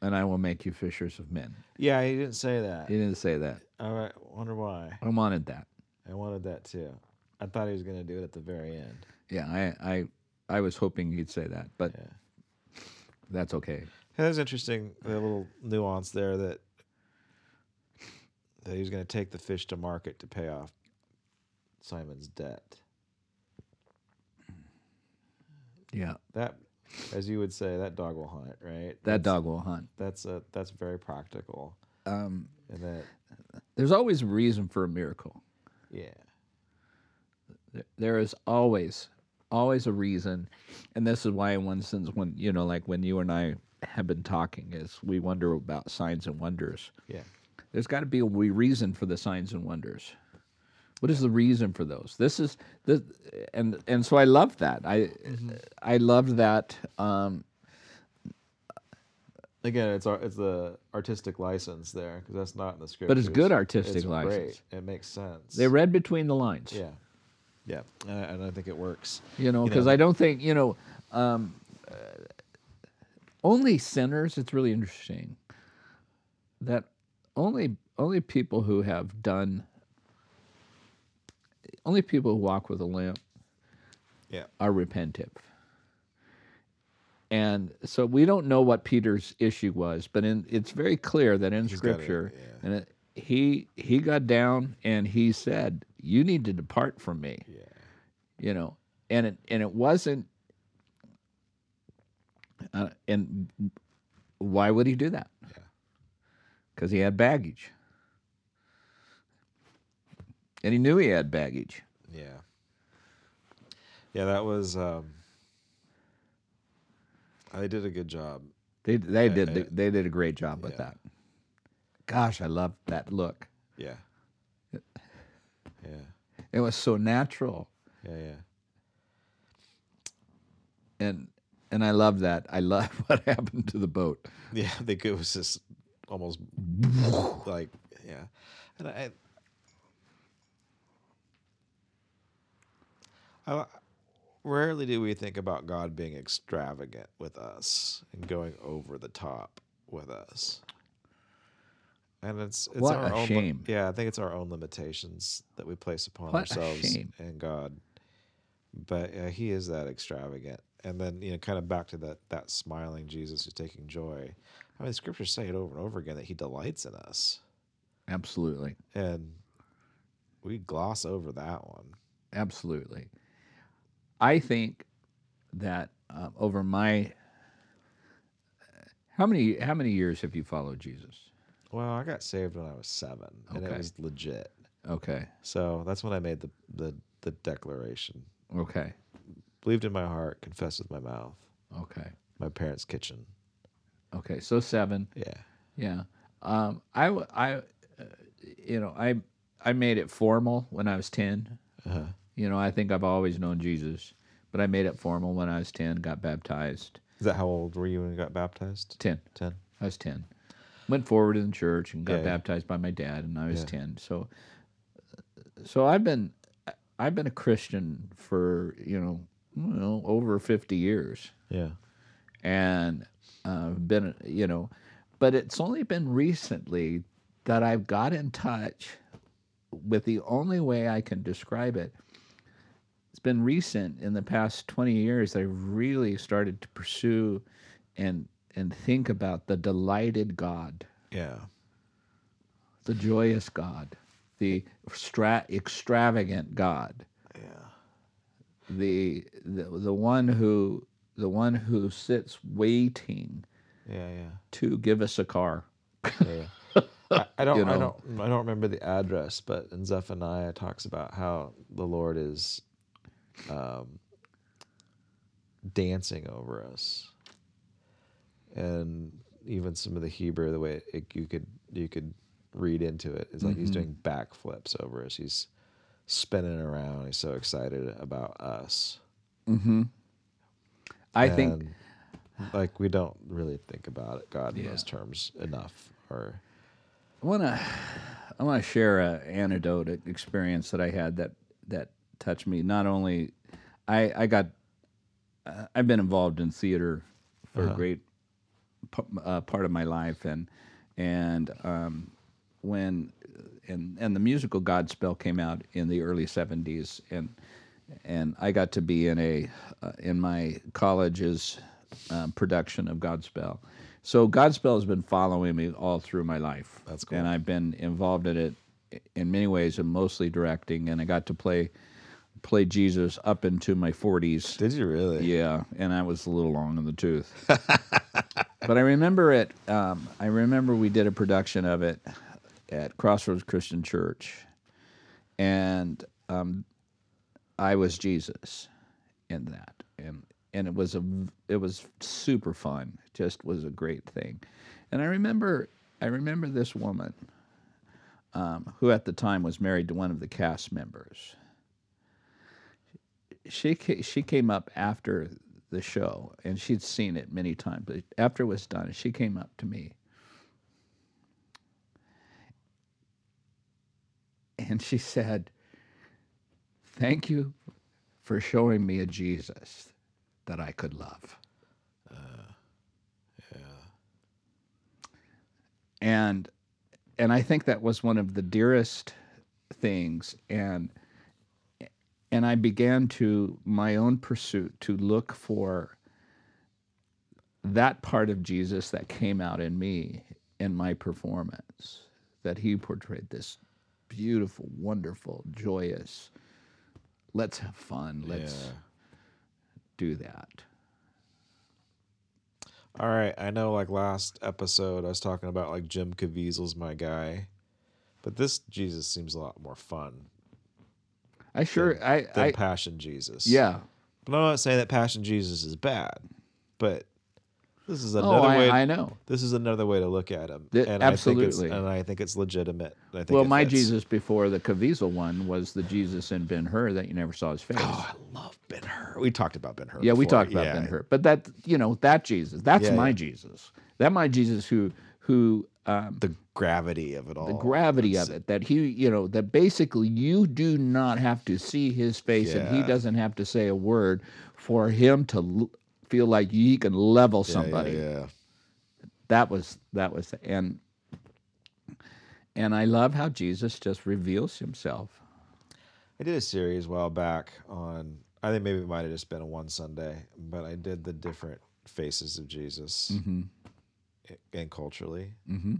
and I will make you fishers of men. yeah. He didn't say that. He didn't say that. I wonder why. I wanted that. I wanted that too. I thought he was going to do it at the very end. Yeah, I I I was hoping he'd say that, but Yeah. that's okay. Yeah, That's interesting. The little nuance there that that he was going to take the fish to market to pay off Simon's debt. Yeah, That, as you would say, that dog will hunt, right? that That's- dog will hunt. That's a that's very practical, Um, and that there's always a reason for a miracle. yeah, There- is always always a reason. And this is why in one sense when you know like when you and i have been talking is we wonder about signs and wonders. Yeah, there's got to be a reason for the signs and wonders what is the reason for those this is the and and so i love that i i loved that um Again, it's our it's the artistic license there because that's not in the script. But it's good artistic license. Great. It makes sense. they read between the lines Yeah, yeah, and I, and I think it works. you know because i don't think you know um, uh, only sinners it's really interesting that only only people who have done only people who walk with a limp Yeah, are repentive and so we don't know what peter's issue was but in, it's very clear that in gotta- scripture yeah. and it, he he got down and he said you need to depart from me. Yeah, you know and it and it wasn't uh, and why would he do that? Yeah. because he had baggage and he knew he had baggage. Yeah, yeah. That was. um I did a good job. they they Uh, did uh, they did a great job with that. Gosh i loved that look. Yeah, yeah, it was so natural. Yeah, yeah. and and i love that. I love what happened to the boat. Yeah, I think it was just almost like yeah, and I, I rarely do we think about God being extravagant with us and going over the top with us. And it's it's What our a own li- shame. yeah, I think it's our own limitations that we place upon What ourselves and God. But yeah, he is that extravagant. And then, you know, kind of back to that that smiling Jesus who's taking joy. I mean, the scriptures say it over and over again that he delights in us. absolutely And we gloss over that one. Absolutely. I think that uh, over my how many how many years have you followed Jesus? Well, I got saved when I was seven, and it was legit. Okay. So that's when I made the, the, the declaration. Okay. Believed in my heart, confessed with my mouth. Okay. My parents' kitchen. Okay. So seven. Yeah. Yeah. Um, I w- I, uh, you know I I made it formal when I was ten. Uh-huh. You know I think I've always known Jesus, but I made it formal when I was ten. Got baptized. Is that how old were you when you got baptized? Ten. 10. I was 10. Went forward in the church and got Yeah, yeah. baptized by my dad and I was Yeah. 10. So so I've been I've been a Christian for, you know, you know over 50 years Yeah. and uh, been, you know, but it's only been recently that I've got in touch with the only way I can describe it it's been recent in the past 20 years I've really started to pursue and and think about the delighted God, Yeah. the joyous God, the stra- extravagant God. Yeah. the the the one who the one who sits waiting Yeah. Yeah. to give us a car. Yeah. I, I don't. You I don't. I don't remember the address, but in Zephaniah it talks about how the Lord is, um, dancing over us, and even some of the Hebrew, the way it, you could you could read into it is like he's doing backflips over us. He's spinning around. He's so excited about us. I think like we don't really think about it, God in those terms enough. Or I want to I want to share an anecdote experience that I had that that touched me. Not only I I got uh, I've been involved in theater for a great p- uh, part of my life, and and um, when and and the musical Godspell came out in the early '70s, and and I got to be in a uh, in my college's um, production of Godspell. So Godspell has been following me all through my life. That's cool. And I've been involved in it in many ways, and mostly directing. And I got to play play Jesus up into my 40s. did you really? Yeah, and I was a little long in the tooth. but I remember it. Um, I remember we did a production of it at Crossroads Christian Church, and um, I was Jesus in that, and and it was a it was super fun. It just was a great thing, and I remember I remember this woman. Um, who at the time was married to one of the cast members she she came up after the show and she'd seen it many times but after it was done she came up to me and she said thank you for showing me a jesus that i could love uh, Yeah. and and i think that was one of the dearest things and and I began to my own pursuit to look for that part of Jesus that came out in me in my performance that he portrayed this beautiful wonderful joyous let's have fun let's Yeah. do that All right, I know. Like last episode, I was talking about like Jim Caviezel's my guy, but this Jesus seems a lot more fun I sure I than I Passion Jesus. yeah but I'm not saying that Passion Jesus is bad, but this is oh another I, way. I know This is another way to look at him, Th- and I think absolutely. and I think it's legitimate. I think well my fits. Jesus before the Caviezel one was the Jesus in Ben Hur that you never saw his face Oh, I love Ben Hur. We talked about Ben Hur. Yeah, we talked about Yeah. Ben Hur, but that you know that Jesus, that's Yeah, my yeah. Jesus. That my Jesus who who um, The gravity of it all. the gravity of it. That he you know that basically you do not have to see his face, and he doesn't have to say a word for him to l- feel like he can level somebody. Yeah, yeah. That was that was and and I love how Jesus just reveals himself. I did a series a while back on. I think maybe it might have just been a one Sunday, but I did the different faces of Jesus, Mm-hmm. and culturally. Mm-hmm.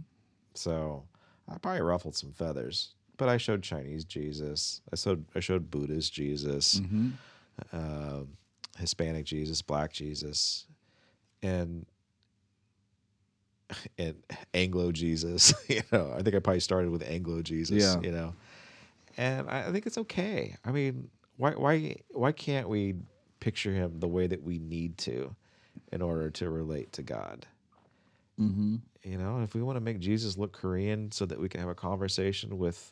So I probably ruffled some feathers, but I showed Chinese Jesus. I showed I showed Buddhist Jesus, Mm-hmm. uh, Hispanic Jesus, Black Jesus, and and Anglo Jesus. you know, I think I probably started with Anglo Jesus. Yeah. You know, and I I think it's okay. I mean, why why why can't we picture him the way that we need to in order to relate to God? Mm-hmm. You know, if we want to make Jesus look Korean so that we can have a conversation with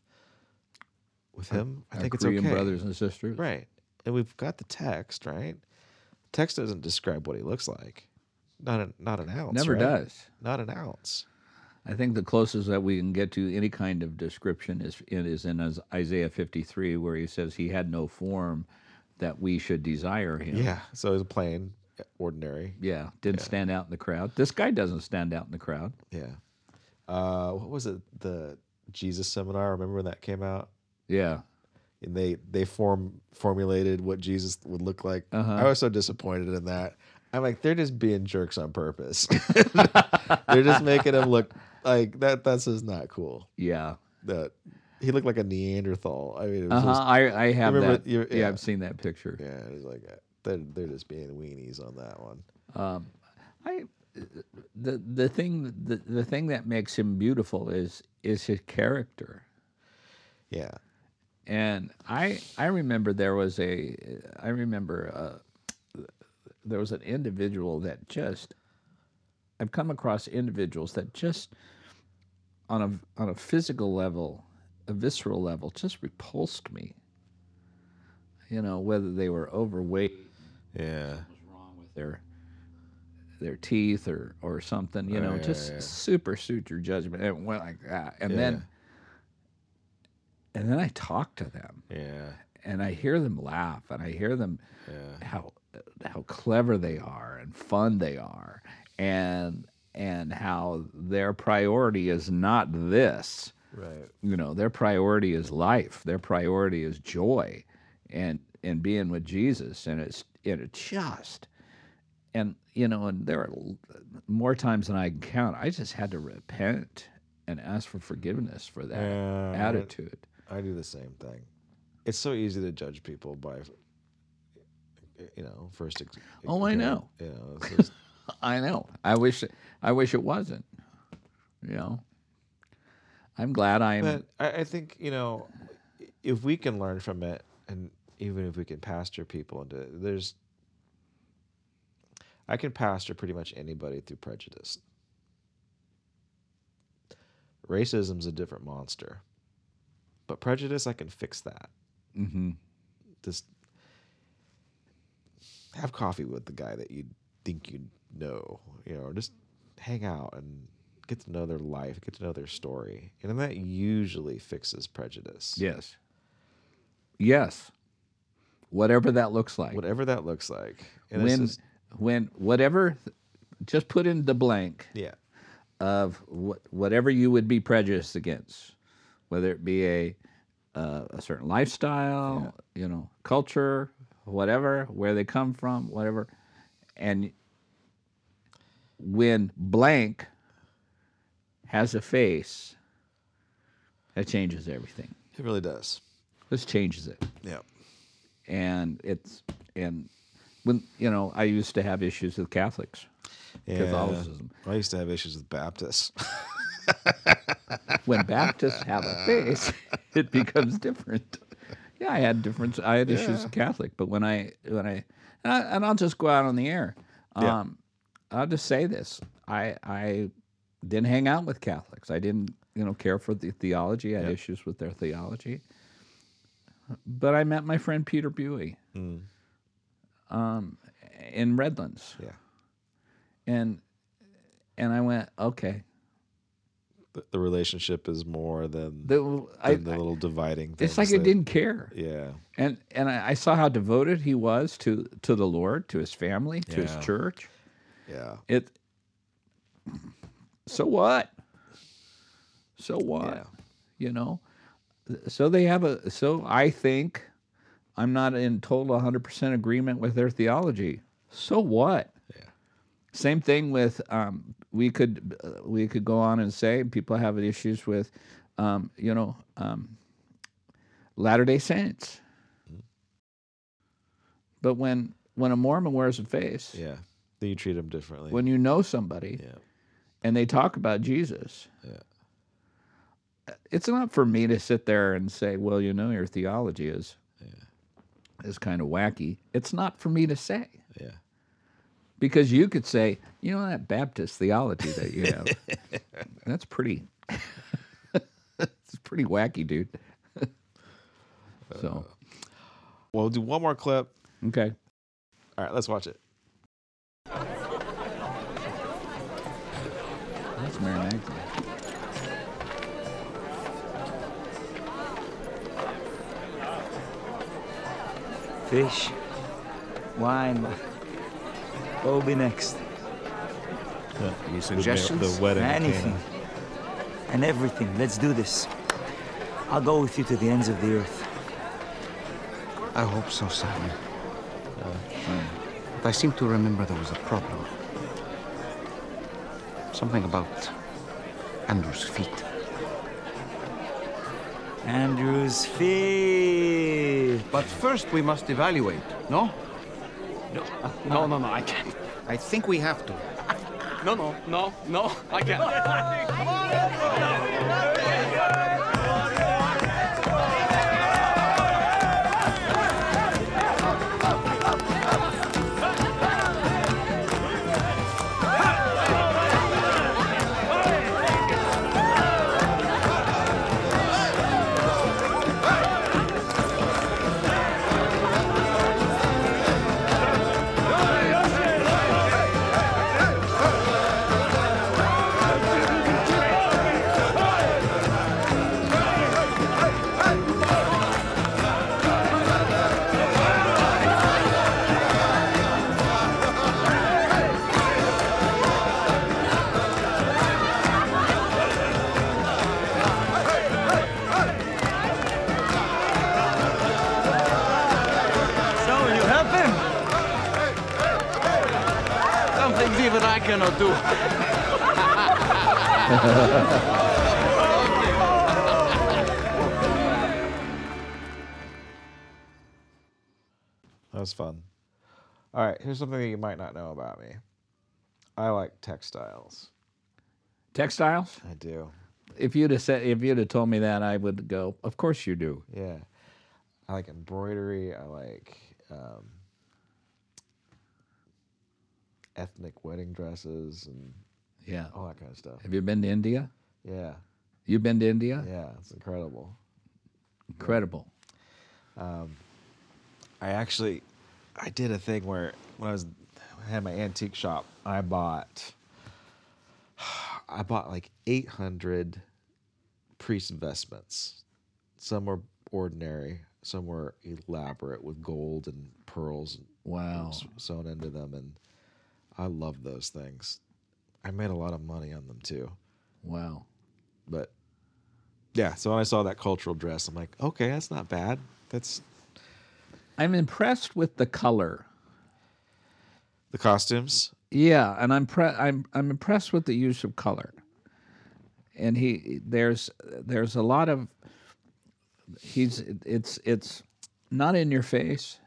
with him, I think it's Korean okay. brothers and sisters. Right. And we've got the text, right? Text doesn't describe what he looks like. Not an not an ounce. Never right? does. Not an ounce. I think the closest that we can get to any kind of description is in, is in Isaiah 53, where he says he had no form that we should desire him. Yeah. So it's plain, ordinary. Yeah, didn't stand out in the crowd. This guy doesn't stand out in the crowd. Yeah. Uh, what was it? The Jesus seminar. Remember when that came out? Yeah. and they they form formulated what Jesus would look like. Uh-huh. I was so disappointed in that. I'm like, they're just being jerks on purpose. they're just making him look like that. That's just not cool. Yeah. That he looked like a Neanderthal. I mean, it was Uh huh. just, I I have that. you- yeah. yeah. I've seen that picture. yeah, it was like uh, they're they're just being weenies on that one. Um, I the the thing the, the thing that makes him beautiful is is his character. Yeah, And I I remember there was a I remember uh, there was an individual that just I've come across individuals that just on a on a physical level, a visceral level, just repulsed me. You know, whether they were overweight, yeah, was wrong with their their teeth or or something, you Oh, know, yeah, just yeah. super suit your judgment. It went like that. And Yeah. then and then I talk to them yeah, and I hear them laugh and I hear them how how clever they are and fun they are and and how their priority is not this Right. you know their priority is life their priority is joy and and being with jesus and it's and it just and you know and there are more times than i can count i just had to repent and ask for forgiveness for that attitude I do the same thing. It's so easy to judge people by, you know, first. Ex- Oh, I know. You know, just, i know i wish i wish it wasn't you know i'm glad i'm but I, I think you know, if we can learn from it, and even if we can pastor people into it, there's. I can pastor pretty much anybody through prejudice. Racism's a different monster, but prejudice, I can fix that. hmm just have coffee with the guy that you think you know, you know, or just hang out and get to know their life, get to know their story. And then that usually fixes prejudice. yes yes whatever that looks like Whatever that looks like. And when just- when whatever just put in the blank yeah. of what, whatever you would be prejudiced against, whether it be a uh, a certain lifestyle, you know, culture, whatever, where they come from, whatever, and when blank has a face, that changes everything. It really does. This changes it, Yeah. And it's and when you know I used to have issues with Catholics. Yeah. Catholicism. I used to have issues with Baptists. when Baptists have a face, it becomes different. Yeah, I had different. I had issues with Catholic, but when I when I and, I and I'll just go out on the air. Yeah. Um, I'll just say this: I I didn't hang out with Catholics. I didn't you know care for the theology. I had Yeah. issues with their theology. But I met my friend Peter Buey Mm. um, in Redlands, Yeah. and and I went okay. The, the relationship is more than, The, than I, the little dividing it's like things I didn't care. Yeah. and and I, I saw how devoted he was to to the Lord, to his family, to his church. Yeah. It. So what? So what? Yeah. You know. So they have a. So I think, I'm not in total 100 percent agreement with their theology. So what? Yeah. Same thing with um, we could uh, we could go on and say people have issues with, um, you know, um, Latter Day Saints. But when when a Mormon wears a face, Yeah. Then you treat them differently. when you know somebody yeah. and they talk about Jesus, Yeah. It's not for me to sit there and say, "Well, you know, your theology is is kind of wacky." It's not for me to say Yeah. because you could say, "You know, that Baptist theology that you have, that's pretty, it's pretty wacky, dude." so, Well, we'll do one more clip. okay. All right, let's watch it. That's Mary Magdalene. Fish, wine. What will be next? Any suggestions? The wedding. Anything. And everything. Let's do this. I'll go with you to the ends of the earth. I hope so, Simon. Uh, but I seem to remember there was a problem. Something about Andrew's feet. Andrew's feet. But first we must evaluate, no? No, no, no, no, I can't. I think we have to. No, no, no, no, I can't. That was fun. All right, here's something that you might not know about me. I like textiles. Textiles? I do. If you'd have said, if you'd have told me that, I would go. Of course you do. Yeah. I like embroidery. I like um, ethnic wedding dresses and Yeah. all that kind of stuff. Have you been to India? Yeah. You've been to India? Yeah. It's incredible. Incredible. Um, I actually, I did a thing where when I was I had my antique shop, I bought, I bought like 800 priest investments. Some were ordinary, some were elaborate with gold and pearls Wow. s- sewn into them, and I love those things. I made a lot of money on them too, Wow. but yeah. So when I saw that cultural dress, I'm like, okay, that's not bad. That's I'm impressed with the color. the costumes. Yeah, and I'm pre- I'm I'm impressed with the use of color. And he there's there's a lot of he's it's it's not in your face,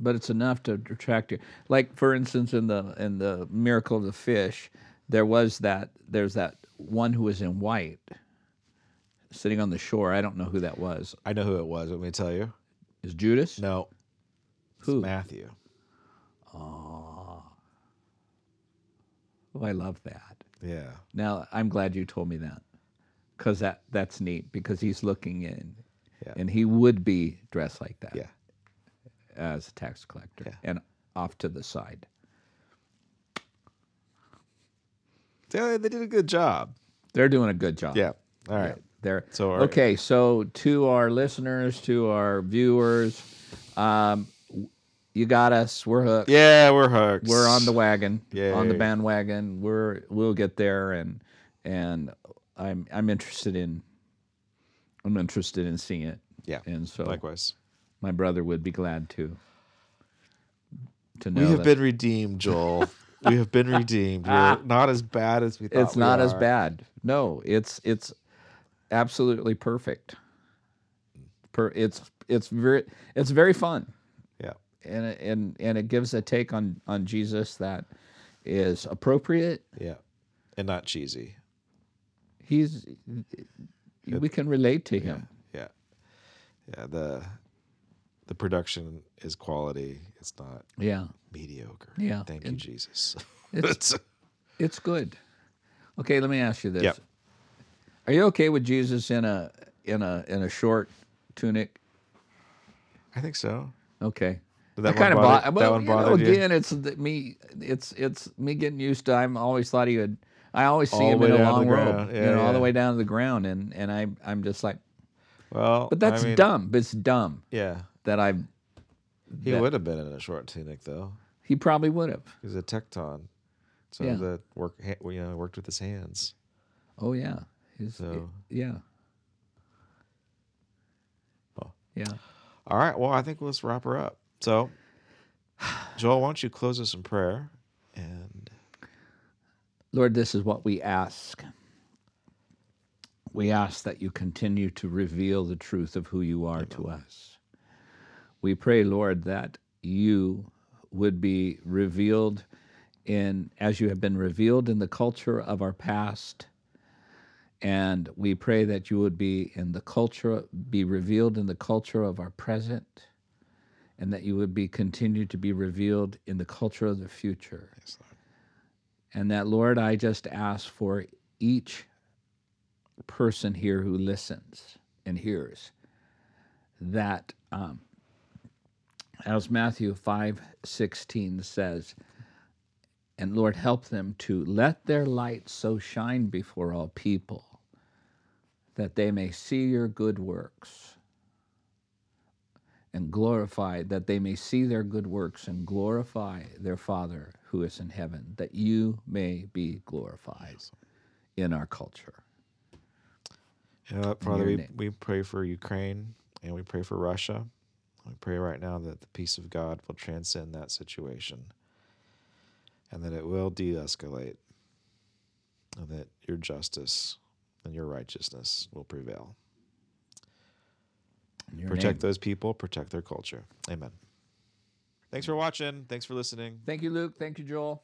but it's enough to attract you. Like for instance, in the in the miracle of the fish, there was that there's that one who was in white, sitting on the shore. I don't know who that was. I know who it was. Let me tell you? Is Judas? No. It's Who? Matthew. Oh, I love that. Yeah. Now I'm glad you told me that, because that that's neat. Because he's looking in, Yeah. and he would be dressed like that Yeah. as a tax collector, Yeah. and off to the side. They, they did a good job. They're doing a good job. Yeah. All right. They're So are- okay. So to our listeners, to our viewers, um, you got us. We're hooked. Yeah, we're hooked. We're on the wagon. Yeah. On the bandwagon. We're we'll get there, and and I'm I'm interested in. I'm interested in seeing it. Yeah. And so Likewise. my brother would be glad to. To know We have that been redeemed, Joel. we have been redeemed. We're not as bad as we thought. it's we not as bad. No, it's it's absolutely perfect. Per, it's it's very it's very fun. Yeah. and it- and and it gives a take on on Jesus that is appropriate. Yeah. And not cheesy. He's we can relate to him. Yeah. Yeah. The the production is quality. It's not Yeah, mediocre. Yeah. Thank you, Jesus. it's- it's good. Okay, let me ask you this: Yep. Are you okay with Jesus in a in a in a short tunic? I think so. Okay. Did that kind of bother- bo- that well, know, bothered you? again, it's the, me. It's it's me getting used to. I'm always thought he would. I always see All him in a long robe, ground. you Yeah, know, all the way down to the ground, and and I I'm just like, Well, but that's I mean, dumb. It's dumb Yeah. that I. He that- would have been in a short tunic though. He probably would have. He's a tekton. So Yeah. the work, ha- you know, worked with his hands. Oh yeah. His, So- yeah. Oh. Yeah. All right. Well, I think let's wrap her up. So, Joel, why don't you close us in prayer? And Lord, this is what we ask. We ask that you continue to reveal the truth of who you are to us. We pray, Lord, that you would be revealed in as you have been revealed in the culture of our past. And we pray that you would be in the culture, be revealed in the culture of our present, and that you would be continued to be revealed in the culture of the future. And that, Lord, I just ask for each person here who listens and hears that, um, as Matthew five sixteen says, and Lord, help them to let their light so shine before all people that they may see your good works and glorify, that they may see their good works and glorify their Father who is in heaven, that you may be glorified in our culture. You know, what, In Father, we, name. we pray for Ukraine and we pray for Russia. We pray right now that the peace of God will transcend that situation and that it will de escalate and that your justice and your righteousness will prevail. Your protect name. those people, protect their culture. Amen. Thanks for watching. Thanks for listening. Thank you, Luke. Thank you, Joel.